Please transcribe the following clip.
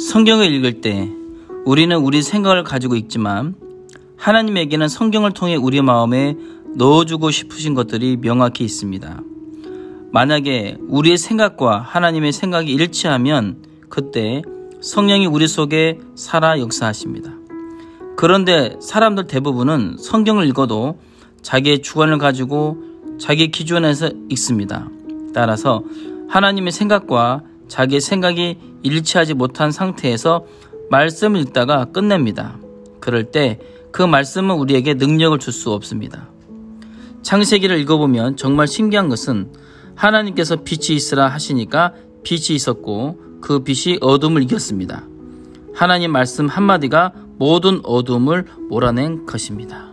성경을 읽을 때 우리는 우리 생각을 가지고 있지만 하나님에게는 성경을 통해 우리 마음에 넣어주고 싶으신 것들이 명확히 있습니다. 만약에 우리의 생각과 하나님의 생각이 일치하면 그때 성령이 우리 속에 살아 역사하십니다. 그런데 사람들 대부분은 성경을 읽어도 자기의 주관을 가지고 자기 기준에서 읽습니다. 따라서 하나님의 생각과 자기의 생각이 일치하지 못한 상태에서 말씀을 읽다가 끝냅니다. 그럴 때 그 말씀은 우리에게 능력을 줄 수 없습니다. 창세기를 읽어보면 정말 신기한 것은 하나님께서 빛이 있으라 하시니까 빛이 있었고 그 빛이 어둠을 이겼습니다. 하나님 말씀 한마디가 모든 어둠을 몰아낸 것입니다.